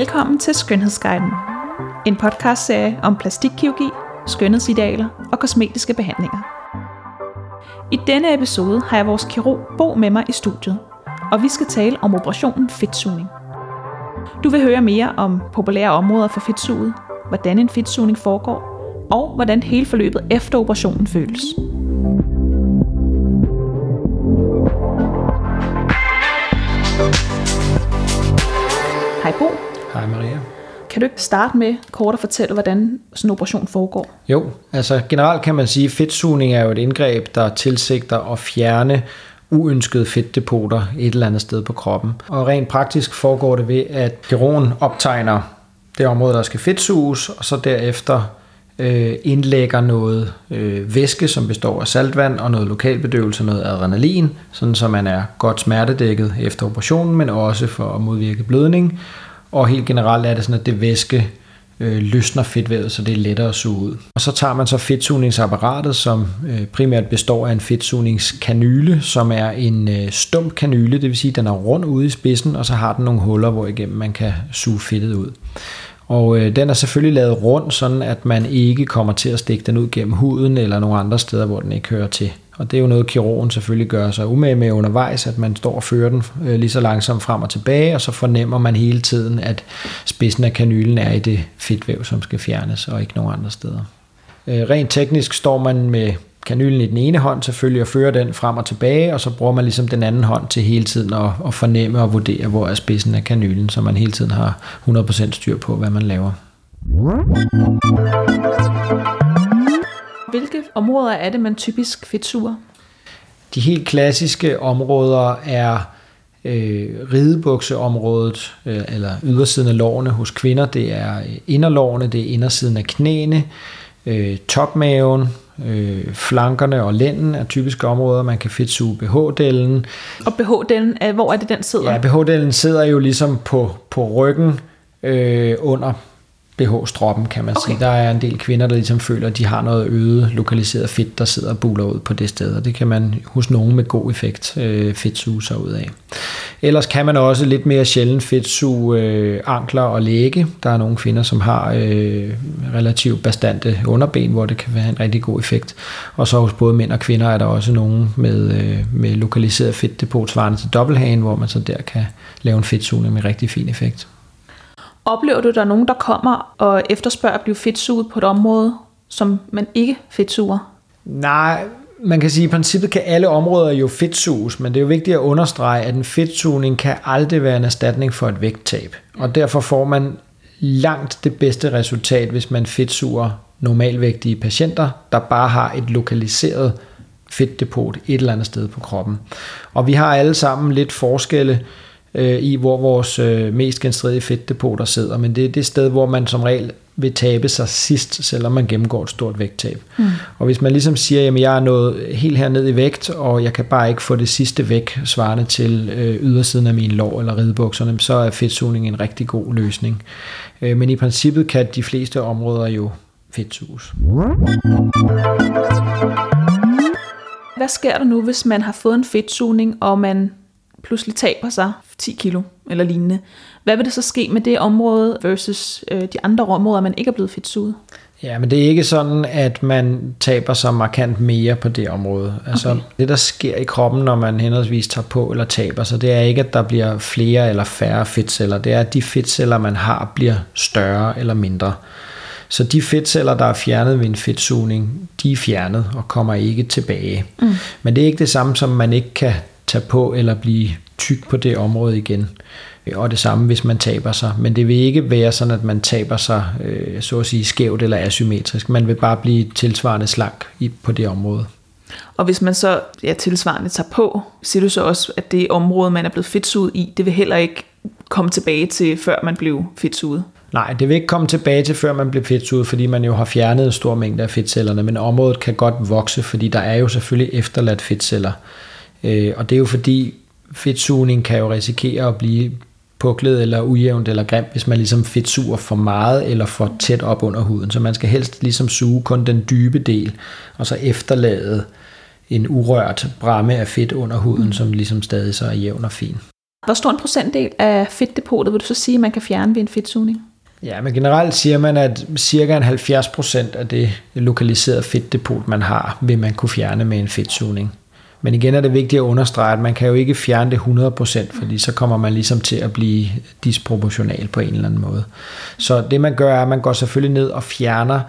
Velkommen til Skønhedsguiden. En podcastserie om plastikkirurgi, skønhedsidealer og kosmetiske behandlinger. I denne episode har jeg vores kirurg Bo med mig i studiet, og vi skal tale om operationen fedtsugning. Du vil høre mere om populære områder for fedtsuget, hvordan en fedtsugning foregår, og hvordan hele forløbet efter operationen føles. Hej Bo. Hej Maria. Kan du ikke starte med kort at fortælle, hvordan sådan en operation foregår? Jo, altså generelt kan man sige, at fedtsugning er jo et indgreb, der tilsigter at fjerne uønskede fedtdepoter et eller andet sted på kroppen. Og rent praktisk foregår det ved, at kirurgen optegner det område, der skal fedtsuges, og så derefter øh, indlægger noget øh, væske, som består af saltvand og noget lokalbedøvelse, noget adrenalin, sådan så man er godt smertedækket efter operationen, men også for at modvirke blødning. Og helt generelt er det sådan, at det væske øh, løsner fedtvævet, så det er lettere at suge ud. Og så tager man så fedtsugningsapparatet, som øh, primært består af en fedtsugningskanyle, som er en øh, stump kanyle, det vil sige, at den er rund ude i spidsen, og så har den nogle huller, hvor igennem man kan suge fedtet ud. Og øh, den er selvfølgelig lavet rund, sådan at man ikke kommer til at stikke den ud gennem huden eller nogle andre steder, hvor den ikke hører til. Og det er jo noget, kirurgen selvfølgelig gør sig umage med undervejs, at man står og fører den øh, lige så langsomt frem og tilbage, og så fornemmer man hele tiden, at spidsen af kanylen er i det fedtvæv, som skal fjernes, og ikke nogen andre steder. Øh, rent teknisk står man med kanylen i den ene hånd selvfølgelig og fører den frem og tilbage, og så bruger man ligesom den anden hånd til hele tiden at, at fornemme og vurdere, hvor er spidsen af kanylen, så man hele tiden har 100% styr på, hvad man laver. Hvilke områder er det, man typisk fedtsuger? De helt klassiske områder er øh, ridebukseområdet, øh, eller ydersiden af lårene hos kvinder. Det er inderlårene, det er indersiden af knæene, øh, topmaven, øh, flankerne og lænden er typiske områder. Man kan fedtsuge BH-delen. Og BH-delen, hvor er det, den sidder? Ja, BH-delen sidder jo ligesom på, på ryggen øh, under BH-stroppen, kan man okay. sige. Der er en del kvinder, der ligesom føler, at de har noget øget lokaliseret fedt, der sidder og buler ud på det sted, og det kan man hos nogen med god effekt øh, fedtsuge sig ud af. Ellers kan man også lidt mere sjældent fedtsuge øh, ankler og læge. Der er nogle kvinder, som har øh, relativt bastante underben, hvor det kan være en rigtig god effekt. Og så hos både mænd og kvinder er der også nogen med, øh, med lokaliseret fedtdepot svarende til dobbelthagen, hvor man så der kan lave en fedtsugning med rigtig fin effekt. Oplever du, at der er nogen, der kommer og efterspørger at blive fedtsuget på et område, som man ikke fedtsuger? Nej, man kan sige, at i princippet kan alle områder jo fedtsuges, men det er jo vigtigt at understrege, at en fedtsugning kan aldrig være en erstatning for et vægttab. Og derfor får man langt det bedste resultat, hvis man fedtsuger normalvægtige patienter, der bare har et lokaliseret fedtdepot et eller andet sted på kroppen. Og vi har alle sammen lidt forskelle øh, i, hvor vores øh, mest genstridige fedtdepoter sidder, men det er det sted, hvor man som regel vil tabe sig sidst, selvom man gennemgår et stort vægttab. Mm. Og hvis man ligesom siger, at jeg er nået helt herned i vægt, og jeg kan bare ikke få det sidste væk, svarende til øh, ydersiden af mine lår eller ridebukserne, så er fedtsugning en rigtig god løsning. Øh, men i princippet kan de fleste områder jo fedtsuges. Hvad sker der nu, hvis man har fået en fedtsugning, og man pludselig taber sig 10 kilo eller lignende. Hvad vil det så ske med det område versus øh, de andre områder, man ikke er blevet fedtsuget? Ja, men det er ikke sådan, at man taber sig markant mere på det område. Altså okay. det, der sker i kroppen, når man henholdsvis tager på eller taber sig, det er ikke, at der bliver flere eller færre fedtceller. Det er, at de fedtceller, man har, bliver større eller mindre. Så de fedtceller, der er fjernet ved en fedtsugning, de er fjernet og kommer ikke tilbage. Mm. Men det er ikke det samme som, man ikke kan tage på eller blive tyk på det område igen. Og det samme, hvis man taber sig. Men det vil ikke være sådan, at man taber sig, øh, så at sige, skævt eller asymmetrisk. Man vil bare blive tilsvarende slank på det område. Og hvis man så ja, tilsvarende tager på, siger du så også, at det område, man er blevet fedtsuget i, det vil heller ikke komme tilbage til, før man blev fedtsuget? Nej, det vil ikke komme tilbage til, før man bliver fedtsuget, fordi man jo har fjernet en stor mængde af fedtcellerne, men området kan godt vokse, fordi der er jo selvfølgelig efterladt fedtceller. Øh, og det er jo fordi, fedtsugning kan jo risikere at blive puklet eller ujævnt eller grimt, hvis man ligesom fedtsuger for meget eller for tæt op under huden. Så man skal helst ligesom suge kun den dybe del, og så efterlade en urørt bramme af fedt under huden, som ligesom stadig så er jævn og fin. Hvor stor en procentdel af fedtdepotet vil du så sige, man kan fjerne ved en fedtsugning? Ja, men generelt siger man, at cirka en 70% af det lokaliserede fedtdepot, man har, vil man kunne fjerne med en fedtsugning. Men igen er det vigtigt at understrege, at man kan jo ikke fjerne det 100%, fordi så kommer man ligesom til at blive disproportional på en eller anden måde. Så det man gør, er, at man går selvfølgelig ned og fjerner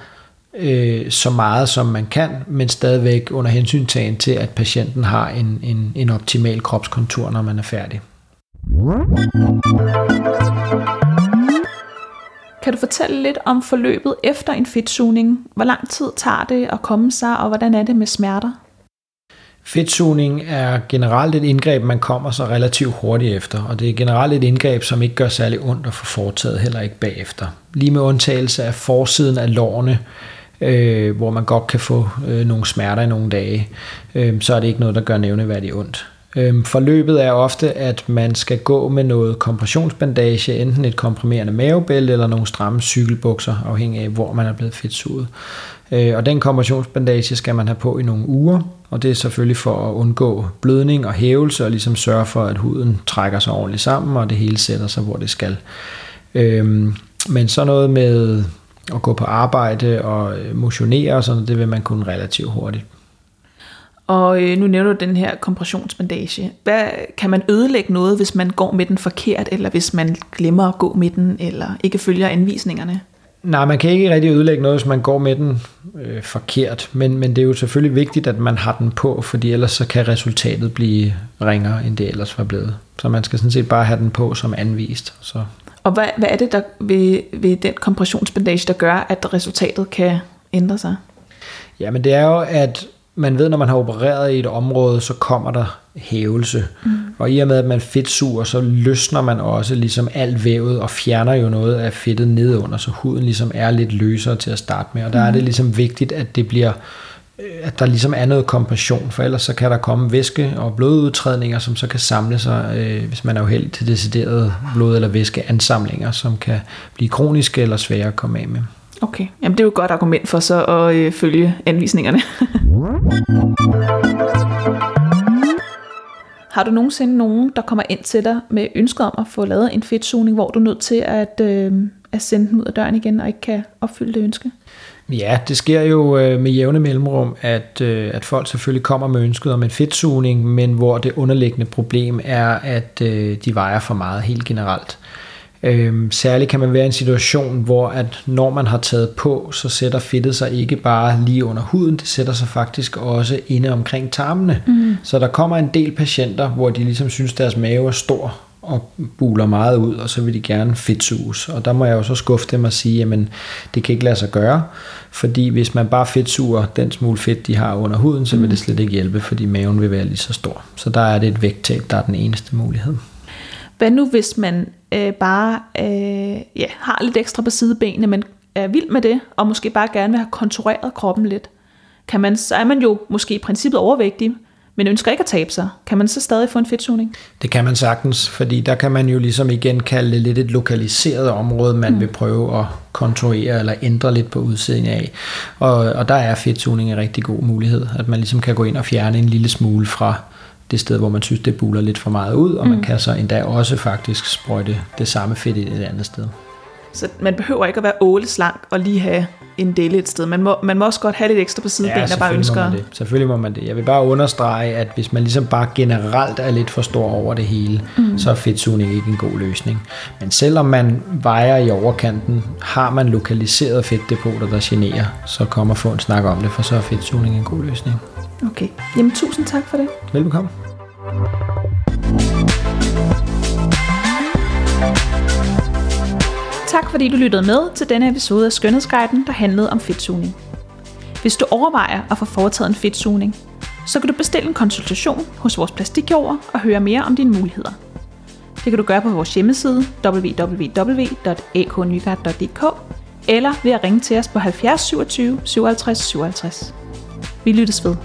øh, så meget som man kan, men stadigvæk under hensyntagen til, at patienten har en, en, en optimal kropskontur, når man er færdig. Kan du fortælle lidt om forløbet efter en fedtsugning? Hvor lang tid tager det at komme sig, og hvordan er det med smerter? Fedtsugning er generelt et indgreb, man kommer så relativt hurtigt efter, og det er generelt et indgreb, som ikke gør særlig ondt at få foretaget, heller ikke bagefter. Lige med undtagelse af forsiden af lårene, øh, hvor man godt kan få øh, nogle smerter i nogle dage, øh, så er det ikke noget, der gør nævneværdigt ondt. Øh, forløbet er ofte, at man skal gå med noget kompressionsbandage, enten et komprimerende mavebælte eller nogle stramme cykelbukser, afhængig af hvor man er blevet fedtsuget. Øh, og den kompressionsbandage skal man have på i nogle uger, og det er selvfølgelig for at undgå blødning og hævelse, og ligesom sørge for, at huden trækker sig ordentligt sammen, og det hele sætter sig, hvor det skal. Øhm, men så noget med at gå på arbejde og motionere og sådan det vil man kunne relativt hurtigt. Og øh, nu nævner du den her kompressionsbandage. Hvad, kan man ødelægge noget, hvis man går med den forkert, eller hvis man glemmer at gå med den, eller ikke følger anvisningerne? Nej, man kan ikke rigtig ødelægge noget, hvis man går med den øh, forkert, men, men det er jo selvfølgelig vigtigt, at man har den på, fordi ellers så kan resultatet blive ringere, end det ellers var blevet. Så man skal sådan set bare have den på som anvist. Så. Og hvad, hvad er det der ved, ved den kompressionsbandage, der gør, at resultatet kan ændre sig? Jamen det er jo, at man ved, når man har opereret i et område, så kommer der hævelse. Mm. Og i og med, at man fedtsuger, så løsner man også ligesom alt vævet og fjerner jo noget af fedtet nedunder, så huden ligesom er lidt løsere til at starte med. Og der er det ligesom vigtigt, at det bliver øh, at der ligesom er noget kompression, for ellers så kan der komme væske og blodudtrædninger, som så kan samle sig, øh, hvis man er uheldig til deciderede blod- eller væskeansamlinger, som kan blive kroniske eller svære at komme af med. Okay, jamen det er jo et godt argument for så at øh, følge anvisningerne. Har du nogensinde nogen, der kommer ind til dig med ønsket om at få lavet en fedtsugning, hvor du er nødt til at, øh, at sende den ud af døren igen og ikke kan opfylde det ønske? Ja, det sker jo øh, med jævne mellemrum, at, øh, at folk selvfølgelig kommer med ønsket om en fedtsugning, men hvor det underliggende problem er, at øh, de vejer for meget helt generelt. Øhm, særligt kan man være i en situation, hvor at når man har taget på, så sætter fedtet sig ikke bare lige under huden, det sætter sig faktisk også inde omkring tarmene. Mm. Så der kommer en del patienter, hvor de ligesom synes, deres mave er stor og buler meget ud, og så vil de gerne fedtsuges. Og der må jeg jo så skuffe dem og sige, jamen det kan ikke lade sig gøre, fordi hvis man bare fedtsuger den smule fedt, de har under huden, så vil det slet ikke hjælpe, fordi maven vil være lige så stor. Så der er det et vægttab, der er den eneste mulighed. Hvad nu, hvis man øh, bare øh, ja, har lidt ekstra på sidebenene, men er vild med det, og måske bare gerne vil have kontureret kroppen lidt? Kan man, så er man jo måske i princippet overvægtig, men ønsker ikke at tabe sig. Kan man så stadig få en fedtsugning? Det kan man sagtens, fordi der kan man jo ligesom igen kalde det lidt et lokaliseret område, man mm. vil prøve at konturere eller ændre lidt på udsiden af. Og, og der er fedtsugning en rigtig god mulighed, at man ligesom kan gå ind og fjerne en lille smule fra det sted, hvor man synes, det buler lidt for meget ud, og mm. man kan så endda også faktisk sprøjte det samme fedt i et andet sted. Så man behøver ikke at være åle slank og lige have en del et sted. Man må, man må også godt have lidt ekstra på sideben, ja, der bare ønsker. Må det. Selvfølgelig må man det. Jeg vil bare understrege, at hvis man ligesom bare generelt er lidt for stor over det hele, mm. så er fedtsugning ikke en god løsning. Men selvom man vejer i overkanten, har man lokaliseret fedtdepoter, der generer, så kommer få en snak om det, for så er fedtsugning en god løsning. Okay. Jamen tusind tak for det. Velbekomme. Tak fordi du lyttede med til denne episode af Skønhedsguiden, der handlede om fedtsugning. Hvis du overvejer at få foretaget en fedtsugning, så kan du bestille en konsultation hos vores plastikkirurger og høre mere om dine muligheder. Det kan du gøre på vores hjemmeside www.aknygaard.dk eller ved at ringe til os på 70 27 57 57. Vi lyttes ved.